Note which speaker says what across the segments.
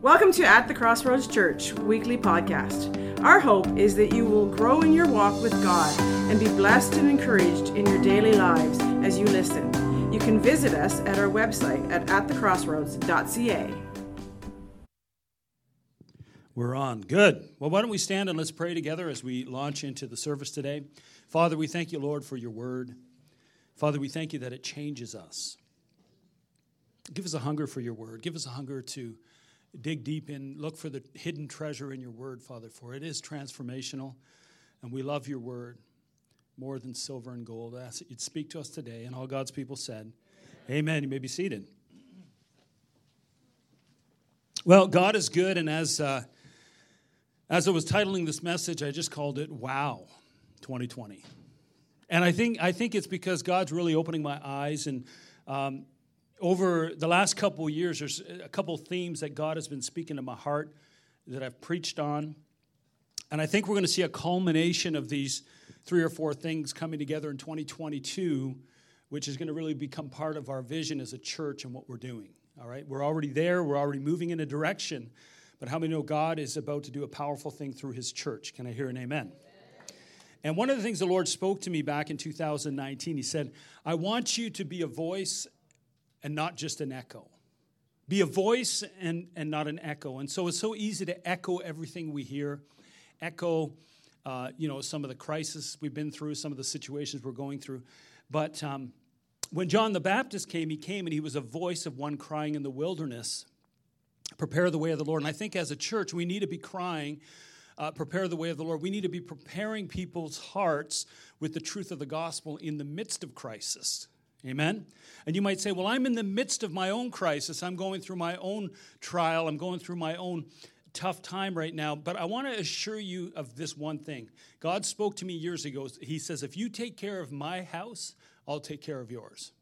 Speaker 1: Welcome to At the Crossroads Church weekly podcast. Our hope is that you will grow in your walk with God and be blessed and encouraged in your daily lives as you listen. You can visit us at our website at atthecrossroads.ca.
Speaker 2: We're on. Good. Well, why don't we stand and let's pray together as we launch into the service today. Father, we thank you, Lord, for your word. Father, we thank you that it changes us. Give us a hunger for your word. Give us a hunger to dig deep in, look for the hidden treasure in your word, Father, for it is transformational. And we love your word more than silver and gold. I ask that you'd speak to us today. And all God's people said, Amen. Amen. You may be seated. Well, God is good. And as, uh, as I was titling this message, I just called it Wow 2020. And I think, I think it's because God's really opening my eyes and um, over the last couple of years, there's a couple of themes that God has been speaking to my heart that I've preached on. And I think we're going to see a culmination of these three or four things coming together in 2022, which is going to really become part of our vision as a church and what we're doing. All right? We're already there, we're already moving in a direction. But how many know God is about to do a powerful thing through his church? Can I hear an amen? And one of the things the Lord spoke to me back in 2019, He said, I want you to be a voice and not just an echo. Be a voice and, and not an echo. And so it's so easy to echo everything we hear, echo, uh, you know, some of the crisis we've been through, some of the situations we're going through. But um, when John the Baptist came, he came and he was a voice of one crying in the wilderness, prepare the way of the Lord. And I think as a church, we need to be crying, uh, prepare the way of the Lord. We need to be preparing people's hearts with the truth of the gospel in the midst of crisis. Amen? And you might say, well, I'm in the midst of my own crisis. I'm going through my own trial. I'm going through my own tough time right now. But I want to assure you of this one thing. God spoke to me years ago. He says, if you take care of my house, I'll take care of yours.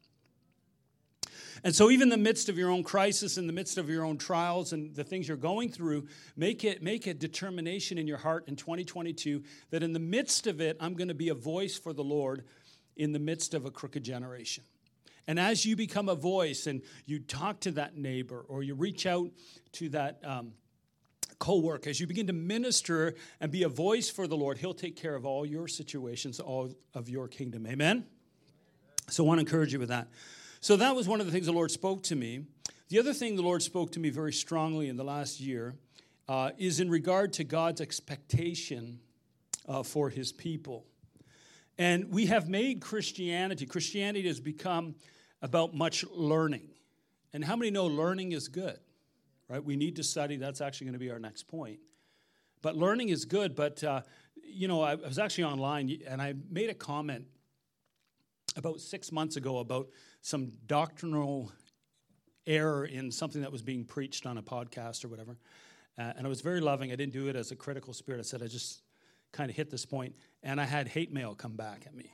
Speaker 2: And so, even in the midst of your own crisis, in the midst of your own trials and the things you're going through, make it make a determination in your heart in 2022 that in the midst of it, I'm going to be a voice for the Lord in the midst of a crooked generation. And as you become a voice and you talk to that neighbor or you reach out to that um, co-worker, as you begin to minister and be a voice for the Lord, He'll take care of all your situations, all of your kingdom. Amen? So I want to encourage you with that. So that was one of the things the Lord spoke to me. The other thing the Lord spoke to me very strongly in the last year uh, is in regard to God's expectation uh, for His people. And we have made Christianity, Christianity has become about much learning. And how many know learning is good? Right? We need to study. That's actually going to be our next point. But learning is good. But, uh, you know, I was actually online and I made a comment about six months ago about some doctrinal error in something that was being preached on a podcast or whatever. Uh, and I was very loving. I didn't do it as a critical spirit. I said, I just kind of hit this point, and I had hate mail come back at me.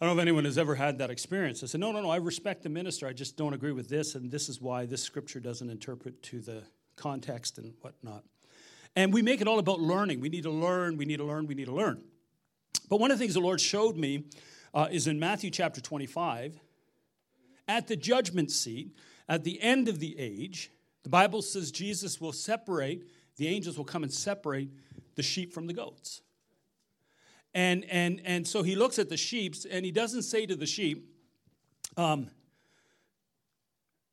Speaker 2: I don't know if anyone has ever had that experience. I said, no, no, no, I respect the minister. I just don't agree with this, and this is why this scripture doesn't interpret to the context and whatnot. And we make it all about learning. We need to learn, we need to learn, we need to learn. But one of the things the Lord showed me uh, is in Matthew chapter 25, at the judgment seat, at the end of the age, the Bible says Jesus will separate, the angels will come and separate the sheep from the goats. And, and, and so he looks at the sheep and he doesn't say to the sheep, um,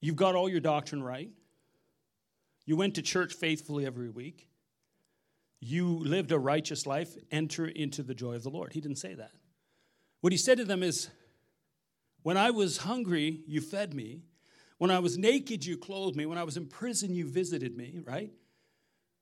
Speaker 2: You've got all your doctrine right. You went to church faithfully every week. You lived a righteous life. Enter into the joy of the Lord. He didn't say that. What he said to them is, When I was hungry, you fed me. When I was naked, you clothed me. When I was in prison, you visited me, right?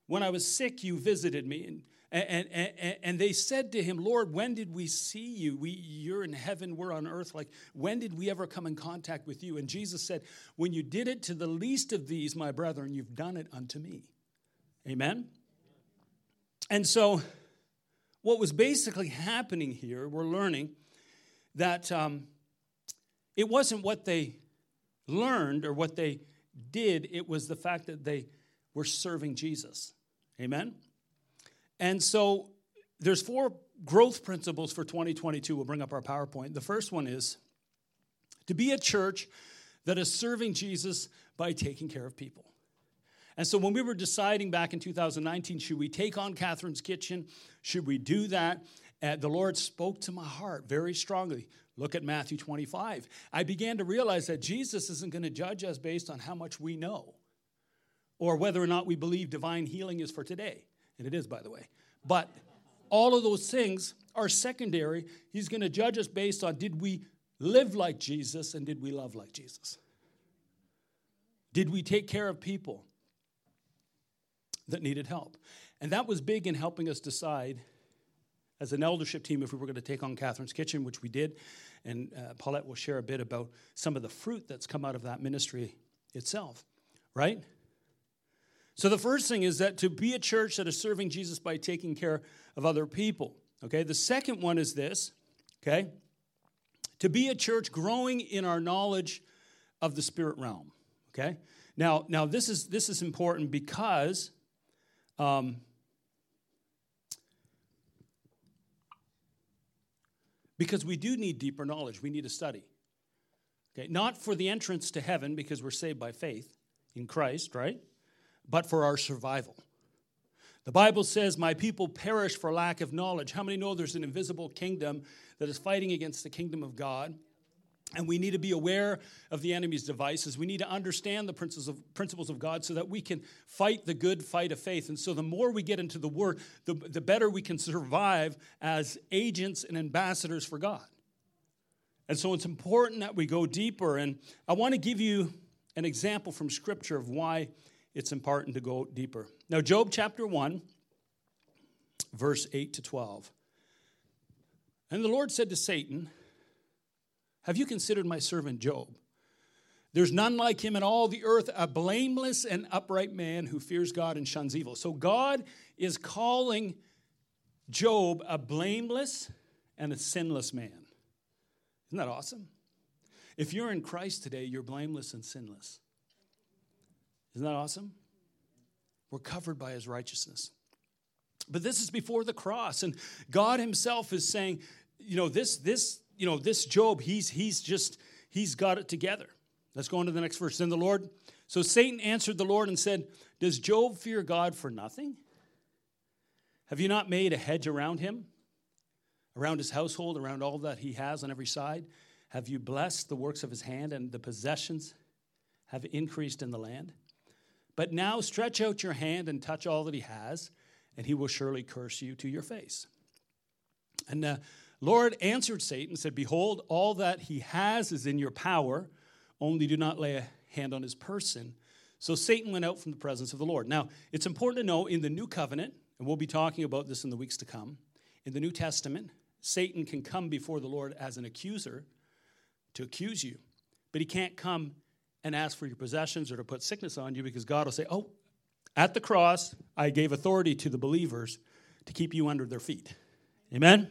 Speaker 2: When I was sick, you visited me. And and, and, and they said to him, Lord, when did we see you? We, you're in heaven, we're on earth. Like, when did we ever come in contact with you? And Jesus said, When you did it to the least of these, my brethren, you've done it unto me. Amen? And so, what was basically happening here, we're learning that um, it wasn't what they learned or what they did, it was the fact that they were serving Jesus. Amen? And so there's four growth principles for 2022. We'll bring up our PowerPoint. The first one is to be a church that is serving Jesus by taking care of people. And so when we were deciding back in 2019, should we take on Catherine's Kitchen? Should we do that? Uh, the Lord spoke to my heart very strongly. Look at Matthew 25. I began to realize that Jesus isn't going to judge us based on how much we know or whether or not we believe divine healing is for today. And it is, by the way. But all of those things are secondary. He's going to judge us based on did we live like Jesus and did we love like Jesus? Did we take care of people that needed help? And that was big in helping us decide as an eldership team if we were going to take on Catherine's Kitchen, which we did. And uh, Paulette will share a bit about some of the fruit that's come out of that ministry itself, right? So the first thing is that to be a church that is serving Jesus by taking care of other people. Okay, the second one is this, okay? To be a church growing in our knowledge of the spirit realm. Okay? Now, now this is this is important because um, because we do need deeper knowledge. We need to study. Okay, not for the entrance to heaven because we're saved by faith in Christ, right? But for our survival. The Bible says, My people perish for lack of knowledge. How many know there's an invisible kingdom that is fighting against the kingdom of God? And we need to be aware of the enemy's devices. We need to understand the principles of, principles of God so that we can fight the good fight of faith. And so, the more we get into the Word, the, the better we can survive as agents and ambassadors for God. And so, it's important that we go deeper. And I want to give you an example from Scripture of why it's important to go deeper. Now, Job chapter 1, verse 8 to 12. And the Lord said to Satan, Have you considered my servant Job? There's none like him in all the earth, a blameless and upright man who fears God and shuns evil. So God is calling Job a blameless and a sinless man. Isn't that awesome? If you're in Christ today, you're blameless and sinless. Isn't that awesome? We're covered by his righteousness. But this is before the cross, and God Himself is saying, you know, this, this, you know, this Job, he's he's just he's got it together. Let's go on to the next verse. Then the Lord, so Satan answered the Lord and said, Does Job fear God for nothing? Have you not made a hedge around him, around his household, around all that he has on every side? Have you blessed the works of his hand, and the possessions have increased in the land? But now stretch out your hand and touch all that he has, and he will surely curse you to your face. And the Lord answered Satan and said, Behold, all that he has is in your power, only do not lay a hand on his person. So Satan went out from the presence of the Lord. Now, it's important to know in the new covenant, and we'll be talking about this in the weeks to come, in the New Testament, Satan can come before the Lord as an accuser to accuse you, but he can't come and ask for your possessions or to put sickness on you because God will say, Oh, at the cross, I gave authority to the believers to keep you under their feet. Amen?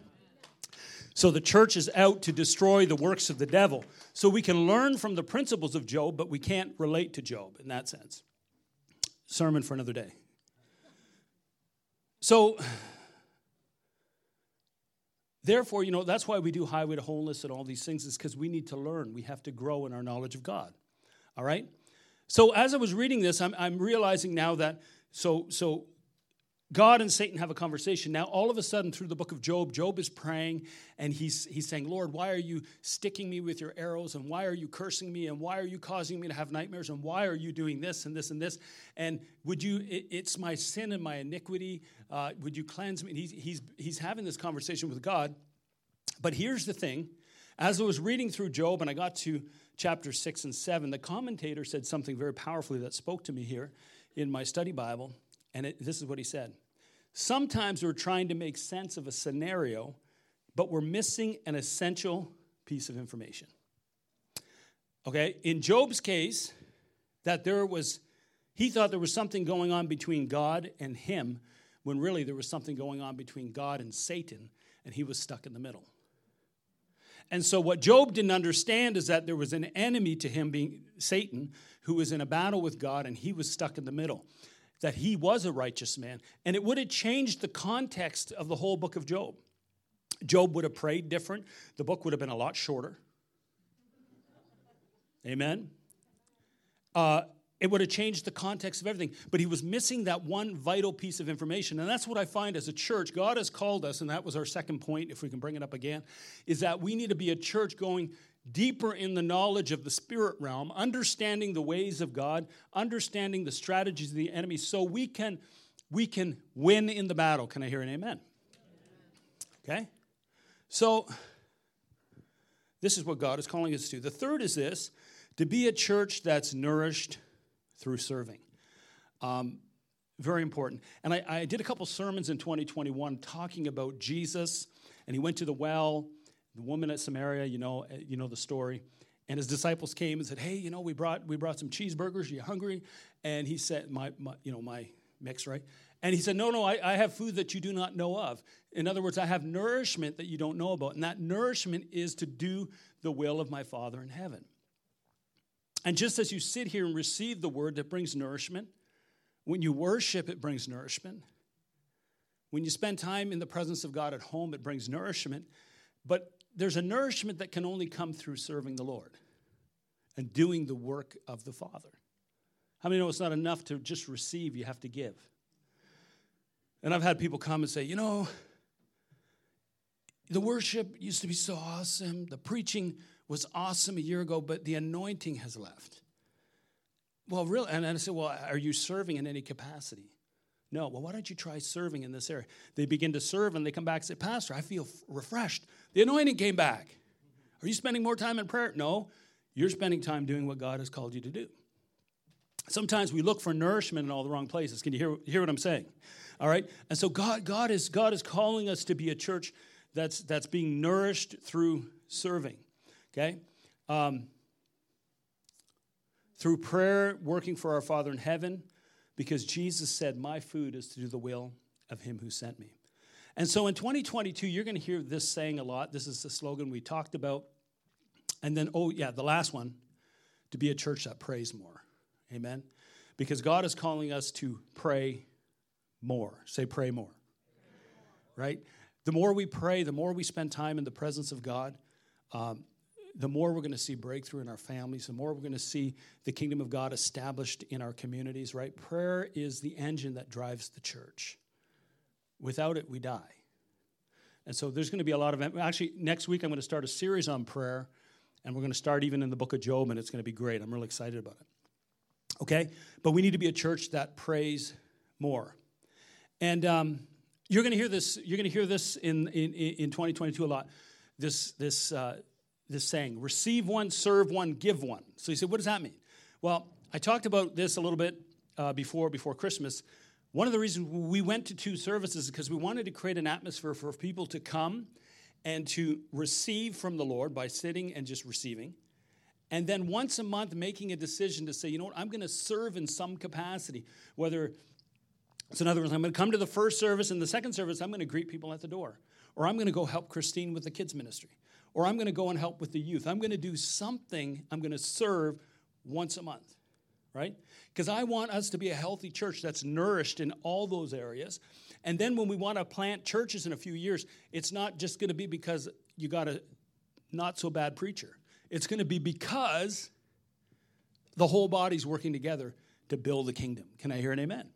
Speaker 2: So the church is out to destroy the works of the devil. So we can learn from the principles of Job, but we can't relate to Job in that sense. Sermon for another day. So, therefore, you know, that's why we do Highway to Wholeness and all these things, is because we need to learn. We have to grow in our knowledge of God. All right? So as I was reading this, I'm, I'm realizing now that so so God and Satan have a conversation. Now, all of a sudden, through the book of Job, Job is praying and he's, he's saying, Lord, why are you sticking me with your arrows? And why are you cursing me? And why are you causing me to have nightmares? And why are you doing this and this and this? And would you, it, it's my sin and my iniquity. Uh, would you cleanse me? he's, he's, he's having this conversation with God. But here's the thing as I was reading through Job and I got to chapter 6 and 7, the commentator said something very powerfully that spoke to me here in my study Bible. And it, this is what he said Sometimes we're trying to make sense of a scenario, but we're missing an essential piece of information. Okay, in Job's case, that there was, he thought there was something going on between God and him, when really there was something going on between God and Satan, and he was stuck in the middle. And so, what Job didn't understand is that there was an enemy to him, being Satan, who was in a battle with God, and he was stuck in the middle. That he was a righteous man. And it would have changed the context of the whole book of Job. Job would have prayed different, the book would have been a lot shorter. Amen. Uh, it would have changed the context of everything. But he was missing that one vital piece of information. And that's what I find as a church. God has called us, and that was our second point, if we can bring it up again, is that we need to be a church going deeper in the knowledge of the spirit realm, understanding the ways of God, understanding the strategies of the enemy, so we can we can win in the battle. Can I hear an amen? Okay? So this is what God is calling us to. The third is this to be a church that's nourished through serving. Um, very important. And I, I, did a couple sermons in 2021 talking about Jesus, and he went to the well, the woman at Samaria, you know, eh, you know the story. And his disciples came and said, "Hey, you know, we brought we brought some cheeseburgers. Are you hungry?" And he said, "My, my you know, my mix, right?" And he said, No, no, I, I, have food that you do not know of. In other words, I have nourishment that you don't know about. And that nourishment is to do the will of my Father in heaven. And just as you sit here and receive the word that brings nourishment, when you worship, it brings nourishment. When you spend time in the presence of God at home, it brings nourishment. But there's a nourishment that can only come through serving the Lord and doing the work of the Father. How many know it's not enough to just receive, you have to give? And I've had people come and say, you know, the worship used to be so awesome, the preaching was awesome a year ago, but the anointing has left. Well, really, and I said, well, are you serving in any capacity? No. Well, why don't you try serving in this area? They begin to serve and they come back and say, Pastor, I feel refreshed. The anointing came back. Are you spending more time in prayer? No. You're spending time doing what God has called you to do. Sometimes we look for nourishment in all the wrong places. Can you hear, hear what I'm saying? All right? And so God, God, is, God is calling us to be a church that's, that's being nourished through serving. Okay? Um, through prayer, working for our Father in heaven, because Jesus said, My food is to do the will of him who sent me. And so in 2022, you're going to hear this saying a lot. This is the slogan we talked about. And then, oh, yeah, the last one to be a church that prays more. Amen. Because God is calling us to pray more. Say, pray more. Right? The more we pray, the more we spend time in the presence of God, um, the more we're going to see breakthrough in our families, the more we're going to see the kingdom of God established in our communities, right? Prayer is the engine that drives the church. Without it, we die. And so there's going to be a lot of, actually, next week I'm going to start a series on prayer, and we're going to start even in the book of Job, and it's going to be great. I'm really excited about it. Okay? But we need to be a church that prays more. And um, you're going to hear this. You're going to hear this in, in, in 2022 a lot. This this uh, this saying: "Receive one, serve one, give one." So you say, what does that mean? Well, I talked about this a little bit uh, before before Christmas. One of the reasons we went to two services is because we wanted to create an atmosphere for people to come and to receive from the Lord by sitting and just receiving. And then once a month, making a decision to say, you know what, I'm going to serve in some capacity, whether so, in other words, I'm going to come to the first service, and the second service, I'm going to greet people at the door. Or I'm going to go help Christine with the kids' ministry. Or I'm going to go and help with the youth. I'm going to do something, I'm going to serve once a month, right? Because I want us to be a healthy church that's nourished in all those areas. And then when we want to plant churches in a few years, it's not just going to be because you got a not so bad preacher. It's going to be because the whole body's working together to build the kingdom. Can I hear an amen?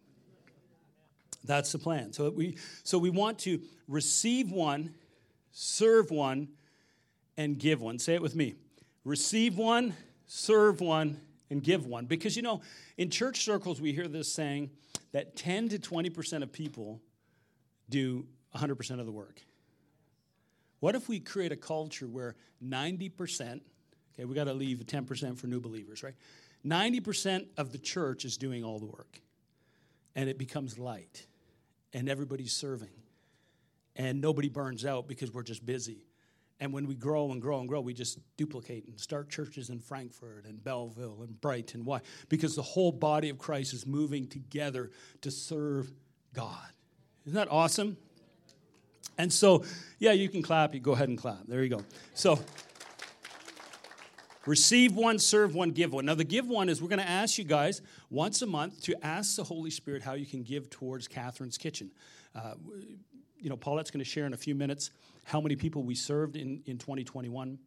Speaker 2: That's the plan. So we, so we want to receive one, serve one, and give one. Say it with me receive one, serve one, and give one. Because, you know, in church circles, we hear this saying that 10 to 20% of people do 100% of the work. What if we create a culture where 90%, okay, we got to leave 10% for new believers, right? 90% of the church is doing all the work, and it becomes light and everybody's serving. And nobody burns out because we're just busy. And when we grow and grow and grow, we just duplicate and start churches in Frankford and Belleville and Brighton. Why? Because the whole body of Christ is moving together to serve God. Isn't that awesome? And so, yeah, you can clap. You go ahead and clap. There you go. So, Receive one, serve one, give one. Now, the give one is we're going to ask you guys once a month to ask the Holy Spirit how you can give towards Catherine's Kitchen. Uh, you know, Paulette's going to share in a few minutes how many people we served in, in 2021.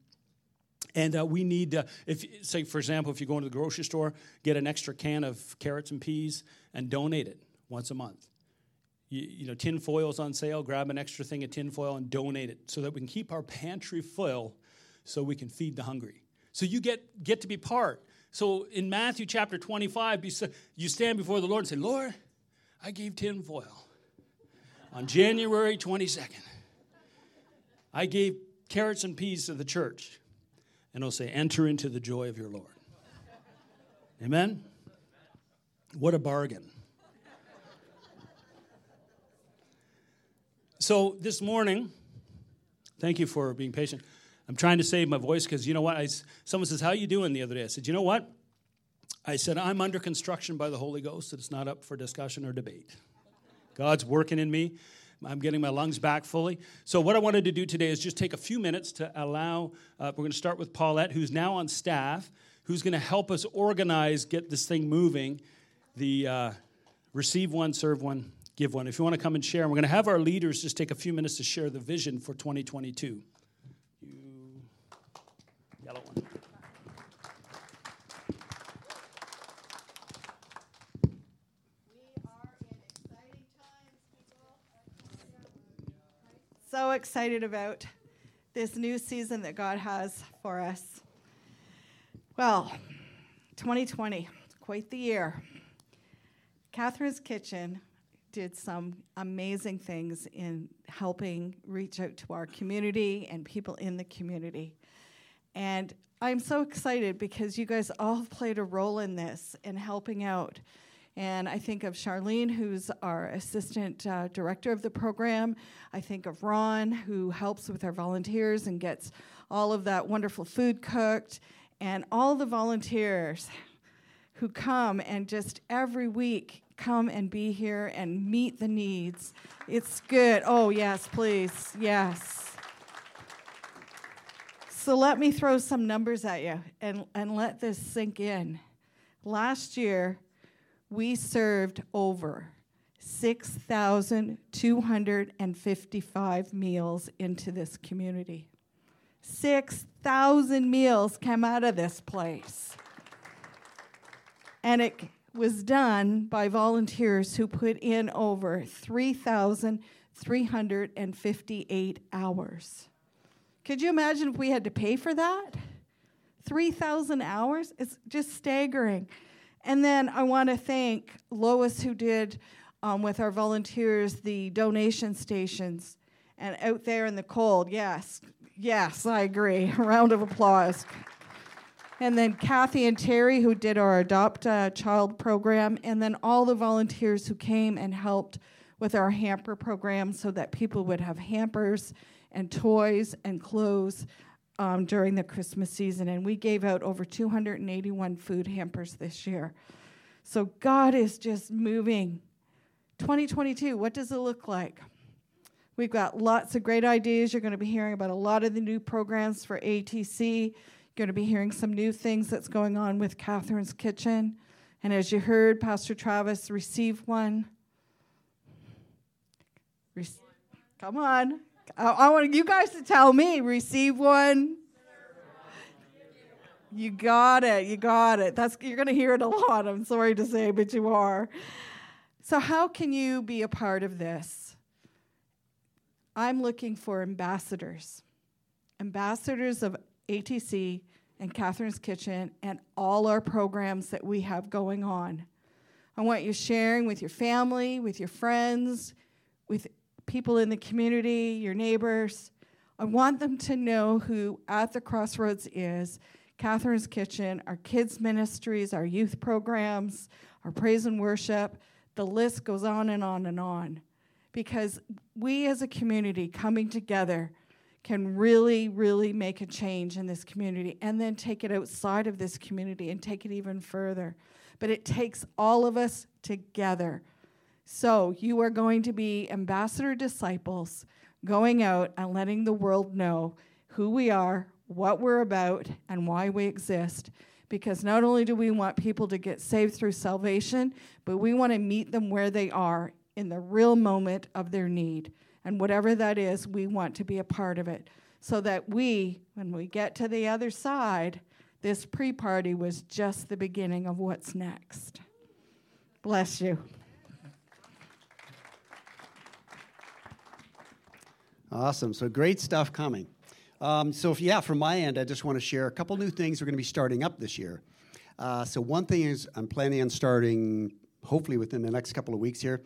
Speaker 2: And uh, we need, uh, if say for example, if you go into the grocery store, get an extra can of carrots and peas and donate it once a month. You, you know, tin foil's on sale. Grab an extra thing of tin foil and donate it so that we can keep our pantry full, so we can feed the hungry. So you get get to be part. So in Matthew chapter 25, you stand before the Lord and say, Lord, I gave tin foil on January 22nd. I gave carrots and peas to the church and he'll say, Enter into the joy of your Lord. Amen? What a bargain. So this morning, thank you for being patient. I'm trying to save my voice because you know what? I, someone says, How you doing the other day? I said, You know what? I said, I'm under construction by the Holy Ghost. It's not up for discussion or debate. God's working in me. I'm getting my lungs back fully. So, what I wanted to do today is just take a few minutes to allow, uh, we're going to start with Paulette, who's now on staff, who's going to help us organize, get this thing moving. The uh, receive one, serve one, give one. If you want to come and share, and we're going to have our leaders just take a few minutes to share the vision for 2022.
Speaker 3: So excited about this new season that God has for us. Well, 2020, quite the year. Catherine's Kitchen did some amazing things in helping reach out to our community and people in the community. And I'm so excited because you guys all played a role in this in helping out. And I think of Charlene, who's our assistant uh, director of the program. I think of Ron, who helps with our volunteers and gets all of that wonderful food cooked. And all the volunteers who come and just every week come and be here and meet the needs. It's good. Oh, yes, please. Yes. So let me throw some numbers at you and, and let this sink in. Last year, we served over 6,255 meals into this community. 6,000 meals came out of this place. And it was done by volunteers who put in over 3,358 hours. Could you imagine if we had to pay for that? 3,000 hours? It's just staggering. And then I want to thank Lois, who did um, with our volunteers the donation stations. And out there in the cold, yes, yes, I agree. Round of applause. And then Kathy and Terry, who did our Adopt a Child program, and then all the volunteers who came and helped with our hamper program so that people would have hampers and toys and clothes um, during the Christmas season, and we gave out over 281 food hampers this year. So God is just moving. 2022, what does it look like? We've got lots of great ideas. You're going to be hearing about a lot of the new programs for ATC. You're going to be hearing some new things that's going on with Catherine's Kitchen. And as you heard, Pastor Travis received one. Come on. I, I want you guys to tell me receive one. You got it. You got it. That's you're going to hear it a lot. I'm sorry to say, but you are. So how can you be a part of this? I'm looking for ambassadors. Ambassadors of ATC and Catherine's Kitchen and all our programs that we have going on. I want you sharing with your family, with your friends, with people in the community, your neighbors. I want them to know who At the Crossroads is Catherine's Kitchen, our kids' ministries, our youth programs, our praise and worship. The list goes on and on and on. Because we as a community coming together can really, really make a change in this community and then take it outside of this community and take it even further. But it takes all of us together so you are going to be ambassador disciples, going out and letting the world know who we are, what we're about, and why we exist. Because not only do we want people to get saved through salvation, but we want to meet them where they are in the real moment of their need. And whatever that is, we want to be a part of it. so that we, when we get to the other side, this pre party was just the beginning of what's next. Bless you.
Speaker 4: Awesome. So great stuff coming. Um, so, if, yeah, from my end, I just want to share a couple new things we're going to be starting up this year. Uh, so, one thing is I'm planning on starting, hopefully within the next couple of weeks here,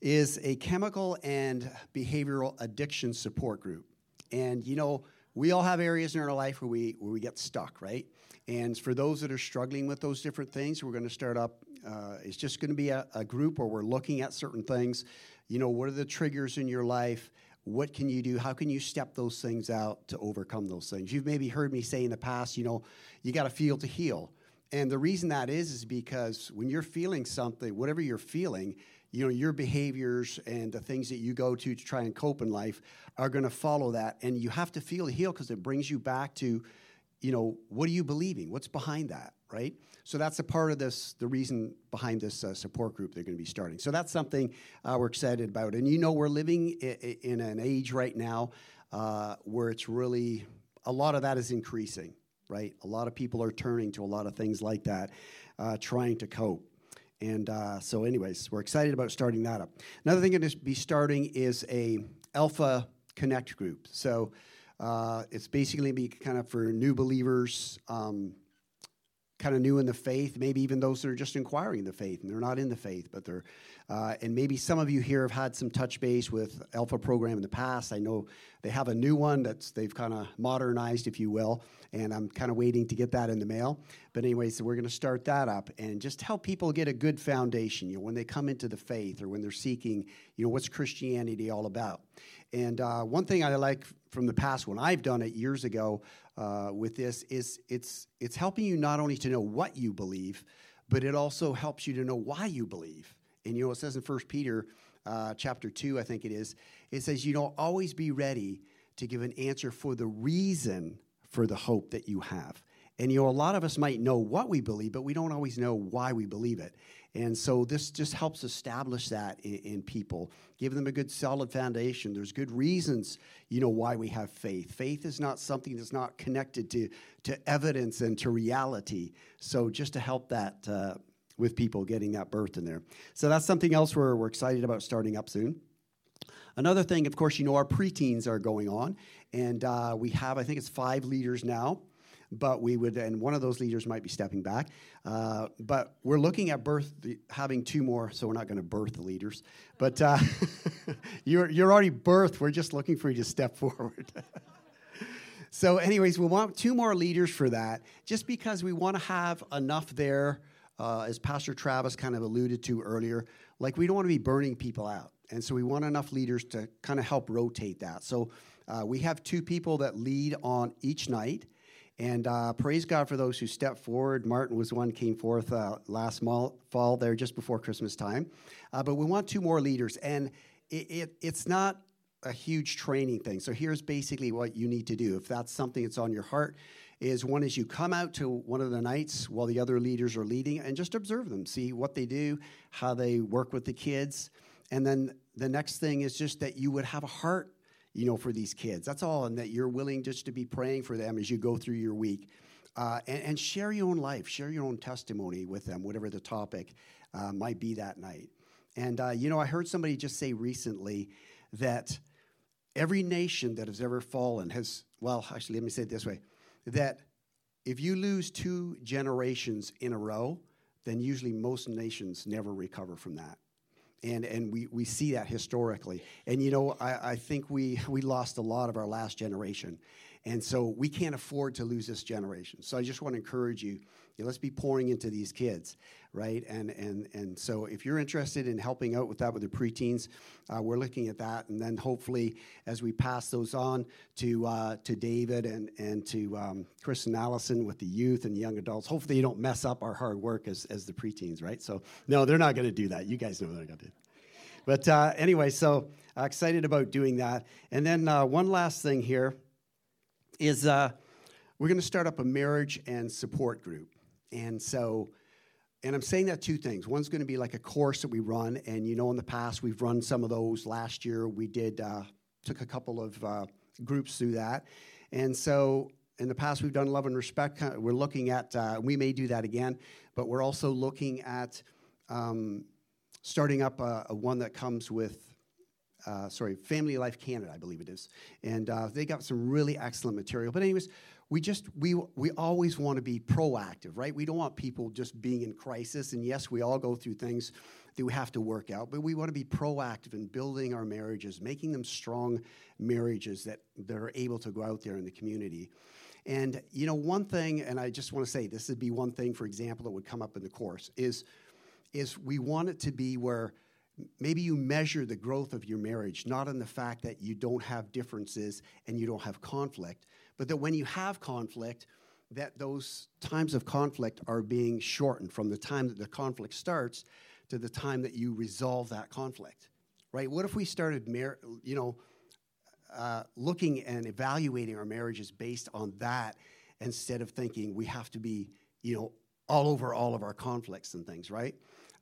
Speaker 4: is a chemical and behavioral addiction support group. And you know, we all have areas in our life where we where we get stuck, right? And for those that are struggling with those different things, we're going to start up. Uh, it's just going to be a, a group where we're looking at certain things. You know, what are the triggers in your life? What can you do? How can you step those things out to overcome those things? You've maybe heard me say in the past, you know, you got to feel to heal. And the reason that is is because when you're feeling something, whatever you're feeling, you know, your behaviors and the things that you go to to try and cope in life are going to follow that. And you have to feel to heal because it brings you back to, you know, what are you believing? What's behind that, right? So that's a part of this, the reason behind this uh, support group they're going to be starting. So that's something uh, we're excited about. And you know, we're living I- in an age right now uh, where it's really, a lot of that is increasing, right? A lot of people are turning to a lot of things like that, uh, trying to cope. And uh, so, anyways, we're excited about starting that up. Another thing going to be starting is a Alpha Connect group. So uh, it's basically be kind of for new believers. Um, kind of new in the faith, maybe even those that are just inquiring the faith and they're not in the faith, but they're, uh, and maybe some of you here have had some touch base with Alpha program in the past. I know they have a new one that's they've kind of modernized, if you will, and I'm kind of waiting to get that in the mail. But anyway, so we're going to start that up and just help people get a good foundation. You know, when they come into the faith or when they're seeking, you know, what's Christianity all about? And uh, one thing I like from the past when I've done it years ago uh, with this is it's it's helping you not only to know what you believe, but it also helps you to know why you believe. And you know, it says in First Peter uh, chapter two, I think it is, it says, you know, always be ready to give an answer for the reason for the hope that you have. And you know, a lot of us might know what we believe, but we don't always know why we believe it. And so this just helps establish that in, in, people, give them a good solid foundation. There's good reasons, you know, why we have faith. Faith is not something that's not connected to, to evidence and to reality. So just to help that uh, with people getting that birth in there. So that's something else we're, we're excited about starting up soon. Another thing, of course, you know, our preteens are going on, and uh, we have, I think it's five leaders now but we would, and one of those leaders might be stepping back. Uh, but we're looking at birth, having two more, so we're not going to birth the leaders. But uh, you're, you're already birthed. We're just looking for you to step forward. so, anyways, we want two more leaders for that, just because we want to have enough there, uh, as Pastor Travis kind of alluded to earlier. Like, we don't want to be burning people out. And so we want enough leaders to kind of help rotate that. So uh, we have two people that lead on each night. And uh, praise God for those who stepped forward. Martin was one came forth uh, last fall there just before Christmas time. Uh, but we want two more leaders, and it, it, it's not a huge training thing. So here's basically what you need to do if that's something that's on your heart. Is one is you come out to one of the nights while the other leaders are leading and just observe them, see what they do, how they work with the kids, and then the next thing is just that you would have a heart you know, for these kids. That's all, and that you're willing just to be praying for them as you go through your week. Uh, and, and, share your own life, share your own testimony with them, whatever the topic uh, might be that night. And, uh, you know, I heard somebody just say recently that every nation that has ever fallen has, well, actually, let me say it this way that if you lose two generations in a row, then usually most nations never recover from that and and we, we see that historically. And you know, I, I think we we lost a lot of our last generation, and so we can't afford to lose this generation. So I just want to encourage you, you know, let's be pouring into these kids, right? And and and so if you're interested in helping out with that with the preteens, uh, we're looking at that, and then hopefully as we pass those on to uh, to David and and to um, Chris and Allison with the youth and young adults, hopefully you don't mess up our hard work as as the preteens, right? So no, they're not going to do that. You guys know they're going to do. But uh, anyway, so uh, excited about doing that. And then uh, one last thing here is uh, we're going to start up a marriage and support group. And so, and I'm saying that two things. One's going to be like a course that we run, and you know, in the past we've run some of those. Last year we did uh, took a couple of uh, groups through that, And so in the past, we've done love and respect. We're looking at, uh, we may do that again, but we're also looking at um, starting up a, a, one that comes with, uh, sorry, Family Life Canada, I believe it is. And uh, they got some really excellent material. But, anyways, we just we we always want to be proactive right? We don't want people just being in crisis. And yes we all go through things that we have to work out but we want to be proactive in building our marriages making them strong marriages that, that are able to go out there in the community. And you know one thing and i just want to say this would be one thing for example that would come up in the course is is we want it to be where maybe you measure the growth of your marriage not in the fact that you don't have differences and you don't have conflict but that when you have conflict, that those times of conflict are being shortened from the time that the conflict starts to the time that you resolve that conflict, right? What if we started, mar- you know, uh, looking and evaluating our marriages based on that instead of thinking we have to be, you know, all over all of our conflicts and things, right?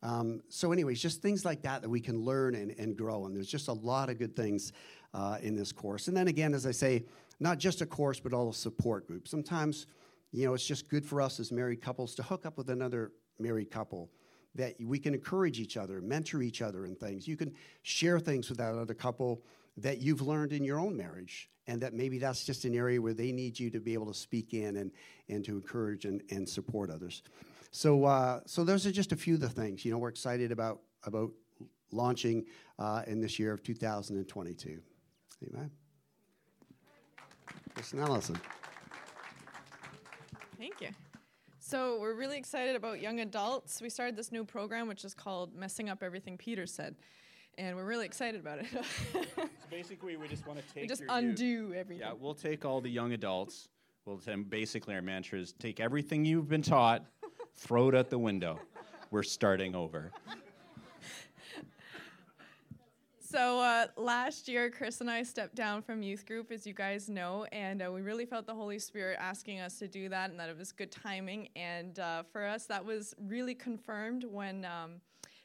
Speaker 4: Um, so, anyways, just things like that that we can learn and, and grow. And there's just a lot of good things uh, in this course. And then again, as I say, not just a course, but all a support group. Sometimes, you know, it's just good for us as married couples to hook up with another married couple that we can encourage each other, mentor each other in things. You can share things with that other couple that you've learned in your own marriage, and that maybe that's just an area where they need you to be able to speak in and, and to encourage and, and support others. So, uh, so those are just a few of the things. You know, we're excited about, about launching uh, in this year of 2022. Amen. Chris and Allison.
Speaker 5: Thank you. So we're really excited about young adults. We started this new program, which is called Messing Up Everything Peter Said. And we're really excited about it.
Speaker 6: so basically, we just want to take
Speaker 5: we just undo
Speaker 6: youth.
Speaker 5: everything.
Speaker 6: Yeah, we'll take all the young adults. We'll basically our mantra is take everything you've been taught, throw it out the window. We're starting over.
Speaker 5: So uh, last year, Chris and I stepped down from youth group, as you guys know, and uh, we really felt the Holy Spirit asking us to do that, and that it was good timing. And uh, for us, that was really confirmed when um,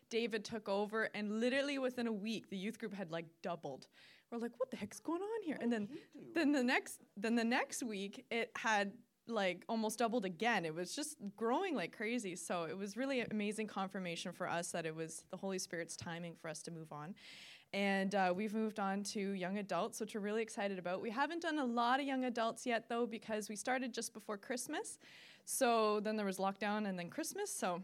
Speaker 5: David took over, and literally within a week, the youth group had like doubled. We're like, "What the heck's going on here?" And then, then the next, then the next week, it had like almost doubled again. It was just growing like crazy. So it was really amazing confirmation for us that it was the Holy Spirit's timing for us to move on. And uh, we've moved on to young adults, which we're really excited about. We haven't done a lot of young adults yet, though, because we started just before Christmas. So then there was lockdown and then Christmas. So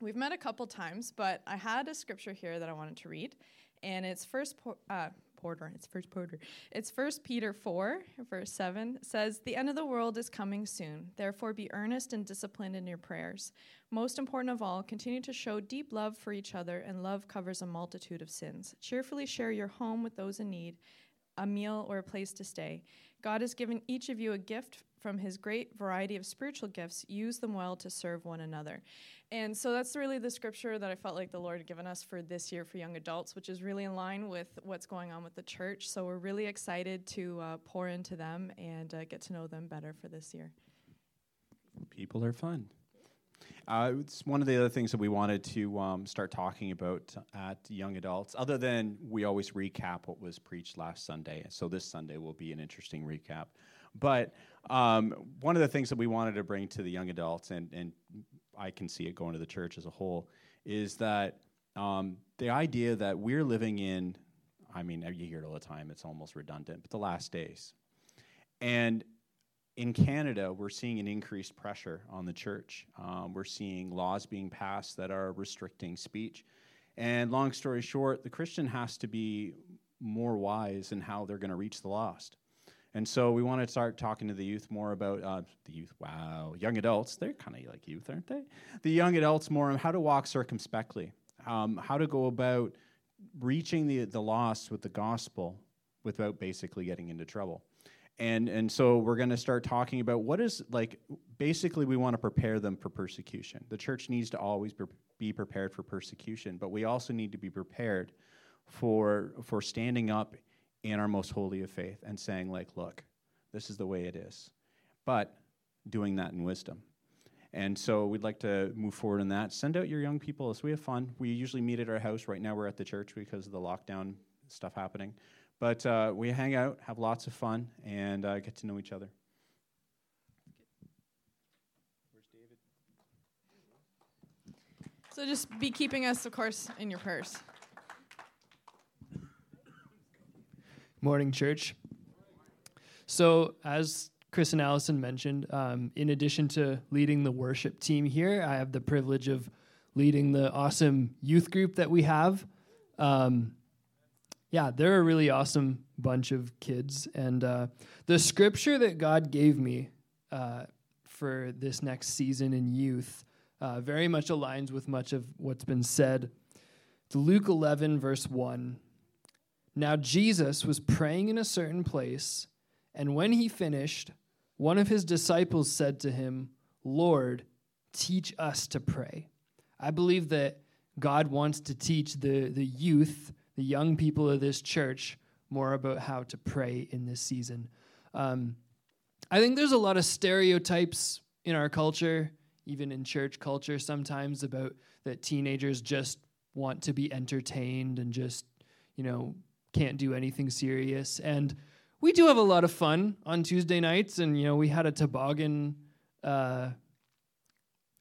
Speaker 5: we've met a couple times, but I had a scripture here that I wanted to read. And it's first, uh, Porter. It's First Porter. It's First Peter four, verse seven says, "The end of the world is coming soon. Therefore, be earnest and disciplined in your prayers. Most important of all, continue to show deep love for each other, and love covers a multitude of sins. Cheerfully share your home with those in need, a meal or a place to stay. God has given each of you a gift from his great variety of spiritual gifts, use them well to serve one another. And so that's really the scripture that I felt like the Lord had given us for this year for young adults, which is really in line with what's going on with the church. So we're really excited to uh, pour into them and uh, get to know them better for this year.
Speaker 6: People are fun. Uh, it's one of the other things that we wanted to um, start talking about at young adults, other than we always recap what was preached last Sunday. So this Sunday will be an interesting recap. But um, one of the things that we wanted to bring to the young adults, and, and I can see it going to the church as a whole, is that um, the idea that we're living in, I mean, you hear it all the time, it's almost redundant, but the last days. And in Canada, we're seeing an increased pressure on the church. Um, we're seeing laws being passed that are restricting speech. And long story short, the Christian has to be more wise in how they're going to reach the lost. And so we want to start talking to the youth more about uh, the youth. Wow, young adults. They're kind of like youth, aren't they? The young adults more on how to walk circumspectly, um, how to go about reaching the the lost with the gospel without basically getting into trouble. And and so we're going to start talking about what is like. Basically, we want to prepare them for persecution. The church needs to always be prepared for persecution, but we also need to be prepared for for standing up in our most holy of faith and saying, like, look, this is the way it is. But doing that in wisdom. And so we'd like to move forward in that. Send out your young people as we have fun. We usually meet at our house. Right now we're at the church because of the lockdown stuff happening. But uh, we hang out, have lots of fun, and uh, get to know each other.
Speaker 5: So just be keeping us, of course, in your prayers.
Speaker 7: Morning, church. So, as Chris and Allison mentioned, um, in addition to leading the worship team here, I have the privilege of leading the awesome youth group that we have. Um, yeah, they're a really awesome bunch of kids. And uh, the scripture that God gave me uh, for this next season in youth uh, very much aligns with much of what's been said. It's Luke 11, verse 1. Now, Jesus was praying in a certain place, and when he finished, one of his disciples said to him, Lord, teach us to pray. I believe that God wants to teach the, the youth, the young people of this church, more about how to pray in this season. Um, I think there's a lot of stereotypes in our culture, even in church culture, sometimes about that teenagers just want to be entertained and just, you know, can't do anything serious. And we do have a lot of fun on Tuesday nights, and you know, we had a toboggan uh,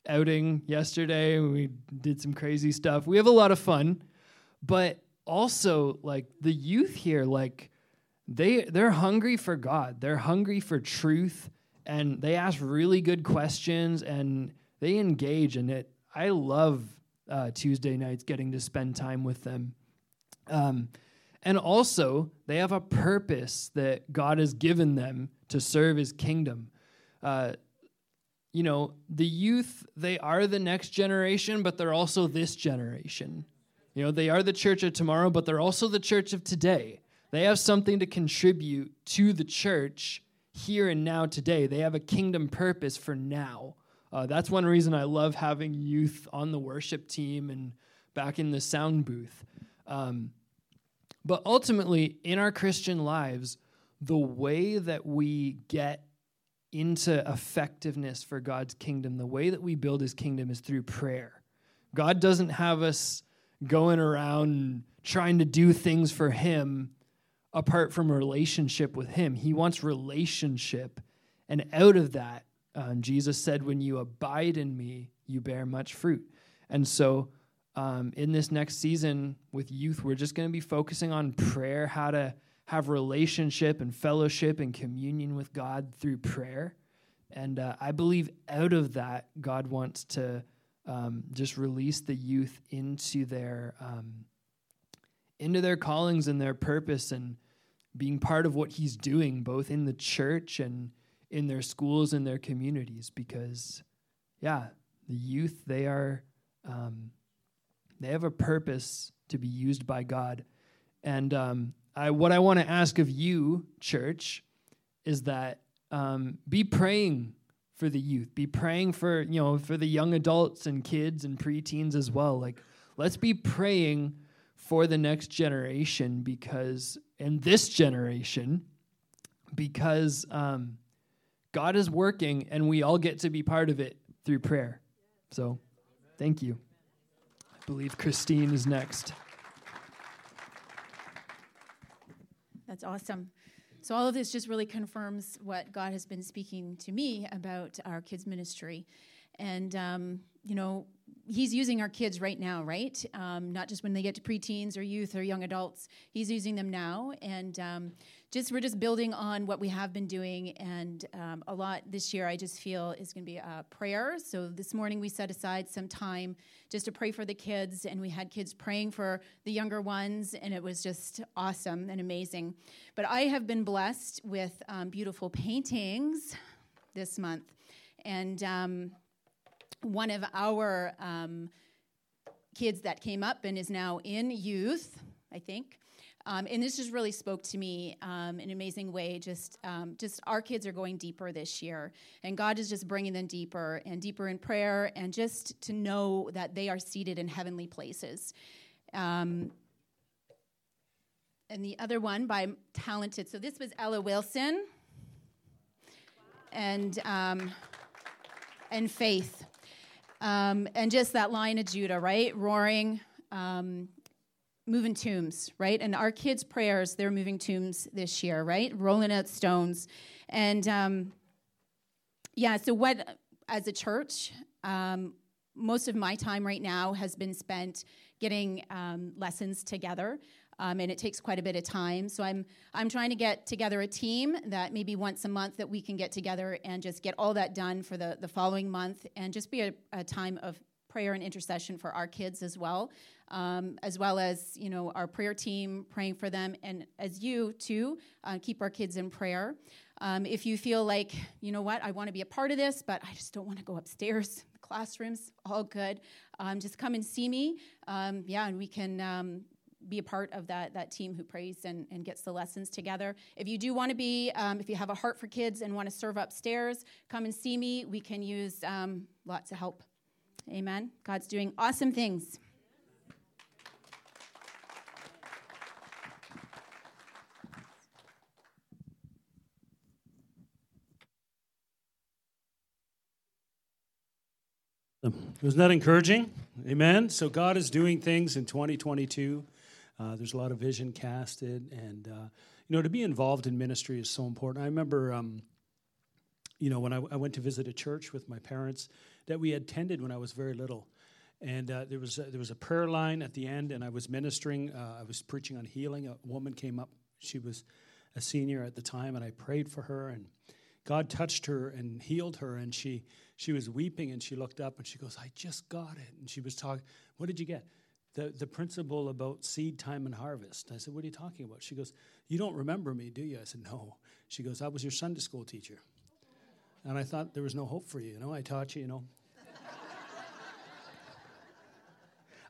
Speaker 7: outing yesterday. We did some crazy stuff. We have a lot of fun, but also like the youth here, like they they're hungry for God. They're hungry for truth, and they ask really good questions and they engage in it. I love uh, Tuesday nights getting to spend time with them. Um, and also, they have a purpose that God has given them to serve his kingdom. Uh, you know, the youth, they are the next generation, but they're also this generation. You know, they are the church of tomorrow, but they're also the church of today. They have something to contribute to the church here and now today. They have a kingdom purpose for now. Uh, that's one reason I love having youth on the worship team and back in the sound booth. Um, but ultimately, in our Christian lives, the way that we get into effectiveness for God's kingdom, the way that we build his kingdom is through prayer. God doesn't have us going around trying to do things for him apart from a relationship with him. He wants relationship. And out of that, um, Jesus said, When you abide in me, you bear much fruit. And so, um, in this next season with youth, we're just going to be focusing on prayer, how to have relationship and fellowship and communion with God through prayer. And uh, I believe out of that, God wants to um, just release the youth into their um, into their callings and their purpose and being part of what He's doing, both in the church and in their schools and their communities. Because, yeah, the youth they are um, they have a purpose to be used by God. And um, I, what I want to ask of you, church, is that um, be praying for the youth. Be praying for you know for the young adults and kids and preteens as well. Like, let's be praying for the next generation because in this generation, because um, God is working and we all get to be part of it through prayer. So, thank you believe Christine is next.
Speaker 8: That's awesome. So, all of this just really confirms what God has been speaking to me about our kids' ministry. And, um, you know, He's using our kids right now, right? Um, not just when they get to preteens or youth or young adults. He's using them now. And, um, just we're just building on what we have been doing and um, a lot this year i just feel is going to be a prayer. So this morning we set aside some time just to pray for the kids and we had kids praying for the younger ones and it was just awesome and amazing. But i have been blessed with um, beautiful paintings this month and um, one of our um, kids that came up and is now in youth i think um, and this just really spoke to me um, in an amazing way. Just, um, just our kids are going deeper this year, and God is just bringing them deeper and deeper in prayer, and just to know that they are seated in heavenly places. Um, and the other one by talented. So this was Ella Wilson, and um, and Faith, um, and just that Lion of Judah, right, roaring moving tombs, right? And our kids' prayers, they're moving tombs this year, right? Rolling out stones. And um, yeah, so what, as a church, um, most of my time right now has been spent getting um, lessons together. Um, and it takes quite a bit of time. So I'm I'm trying to get together a team that maybe once a month that we can get together and just get all that done for the the following month, and just be a, a time of prayer and intercession for our kids as well, um, as well as you know our prayer team praying for them, and as you too uh, keep our kids in prayer. Um, if you feel like you know what I want to be a part of this, but I just don't want to go upstairs the classrooms, all good. Um, just come and see me. Um, yeah, and we can um, be a part of that, that team who prays and, and gets the lessons together. If you do want to be, um, if you have a heart for kids and want to serve upstairs, come and see me. We can use lots of help. Amen. God's doing awesome things.
Speaker 2: Wasn't that encouraging? Amen. So God is doing things in 2022. Uh, there's a lot of vision casted, and uh, you know to be involved in ministry is so important. I remember, um, you know, when I, I, went to visit a church with my parents that we had tended when I was very little, and uh, there was a, there was a prayer line at the end, and I was ministering. Uh, I was preaching on healing. A woman came up. She was a senior at the time, and I prayed for her and God touched her and healed her, and she she was weeping, and she looked up and she goes, "I just got it." And she was talking. What did you get? The the principle about seed time and harvest. I said, "What are you talking about?" She goes, "You don't remember me, do you?" I said, "No." She goes, "I was your Sunday school teacher," and I thought there was no hope for you. You know, I taught you. You know,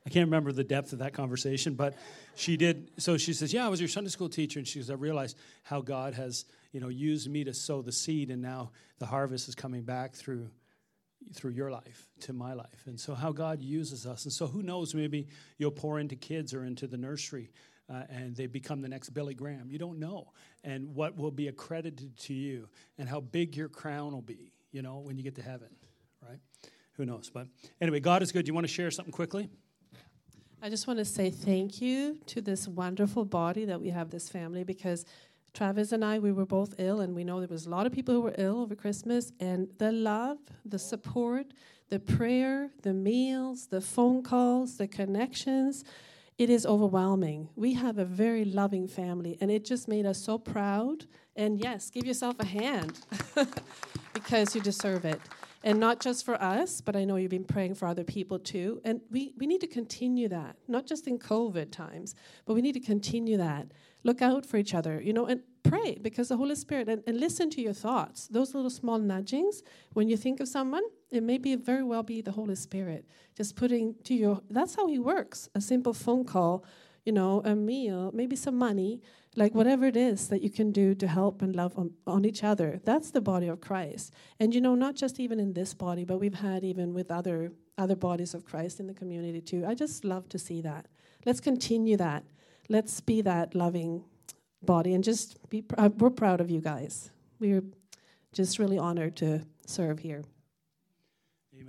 Speaker 2: I can't remember the depth of that conversation, but she did. So she says, "Yeah, I was your Sunday school teacher," and she says, "I realized how God has, you know, used me to sow the seed, and now the harvest is coming back through." through your life to my life and so how god uses us and so who knows maybe you'll pour into kids or into the nursery uh, and they become the next billy graham. You don't know. And what will be accredited to you and how big your crown will be you know when you get to heaven right? Who knows? But anyway god is good. Do you want to share something quickly?
Speaker 9: I just want to say thank you to this wonderful body that we have, this family, because Travis and I, we were both ill, and we know there was a lot of people who were ill over Christmas. And the love, the support, the prayer, the meals, the phone calls, the connections, it is overwhelming. We have a very loving family, and it just made us so proud. And yes, give yourself a hand because you deserve it and not just for us, but I know you've been praying for other people too. And we, we need to continue that, not just in COVID times, but we need to continue that. Look out for each other, you know, and pray because the Holy Spirit, and, and listen to your thoughts. Those little small nudgings, when you think of someone, it may be very well be the Holy Spirit just putting to your, that's how He works. A simple phone call, you know, a meal, maybe some money, like whatever it is that you can do to help and love on, on, each other. That's the body of christ. And you know not just even in this body but we've had even with other other bodies of christ in the community too. I just love to see that. Let's continue that. Let's be that loving body and just be pr- uh, we're proud of you guys. We're just really honored to serve here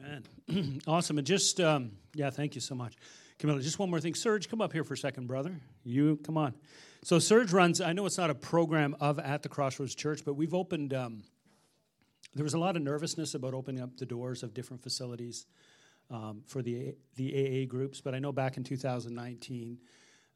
Speaker 2: amen awesome and just um, yeah thank you so much camilla just one more thing serge come up here for a second brother you come on so Serge runs, I know it's not a program of At the Crossroads Church, but we've opened, um, there was a lot of nervousness about opening up the doors of different facilities um, for the, the AA groups. But I know back in 2019,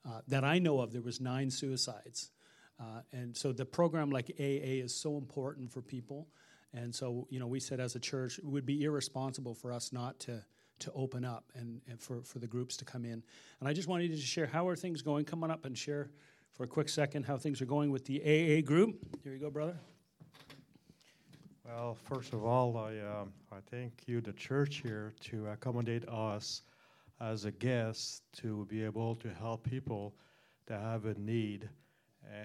Speaker 2: uh, that I know of, there was nine suicides. Uh, and so the program like AA is so important for people. And so, you know, we said as a church, it would be irresponsible for us not to to open up and, and for, for the groups to come in. And I just wanted to share how are things going. Come on up and share for a quick second how things are going with the AA group. Here you go, brother.
Speaker 10: Well, first of all, I, um, I thank you, the church here, to accommodate us as a guest to be able to help people that have a need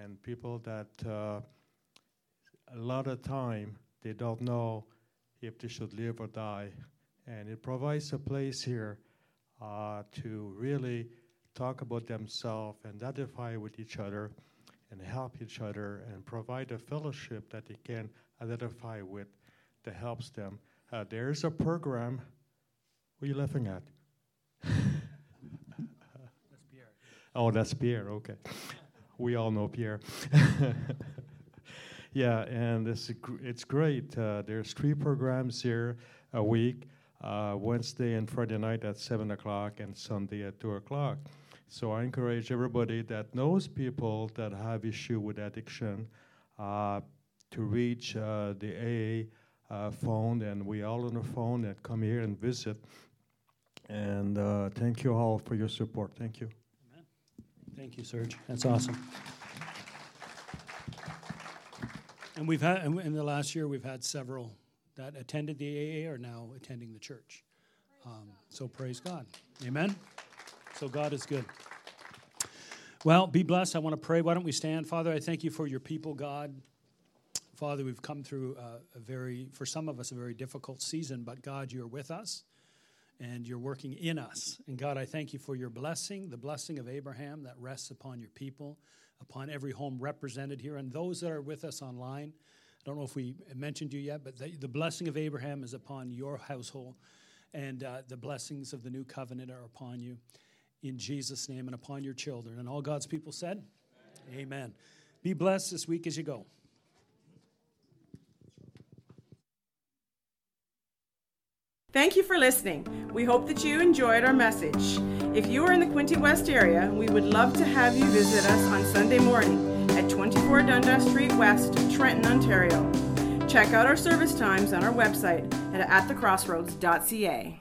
Speaker 10: and people that uh, a lot of time they don't know if they should live or die. And it provides a place here uh, to really talk about themselves and identify with each other and help each other and provide a fellowship that they can identify with that helps them. Uh, there's a program. What are you laughing at? that's Pierre. Oh, that's Pierre. Okay, we all know Pierre. yeah, and it's it's great. Uh, there's three programs here a week: uh, Wednesday and Friday night at seven o'clock, and Sunday at two o'clock. So I encourage everybody that knows people that have issue with addiction uh, to reach uh, the AA uh, phone, and we all on the phone that come here and visit. And uh, thank you all for your support. Thank you.
Speaker 2: Thank you, Serge. That's awesome. And we've had in the last year we've had several that attended the AA are now attending the church. Um, so praise God, Amen. So God is good. Well, be blessed. I want to pray. Why don't we stand, Father? I thank you for your people, God. Father, we've come through a, a very, for some of us, a very difficult season, but God, you're with us and you're working in us. And God, I thank you for your blessing, the blessing of Abraham that rests upon your people, upon every home represented here, and those that are with us online. I don't know if we mentioned you yet, but the, the blessing of Abraham is upon your household, and uh, the blessings of the new covenant are upon you in Jesus' name and upon your children. And all God's people said, Amen. Amen. Be blessed this week as you go.
Speaker 1: Thank you for listening. We hope that you enjoyed our message. If you are in the Quinte West area, we would love to have you visit us on Sunday morning at 24 Dundas Street West, Trenton, Ontario. Check out our service times on our website at atthecrossroads.ca.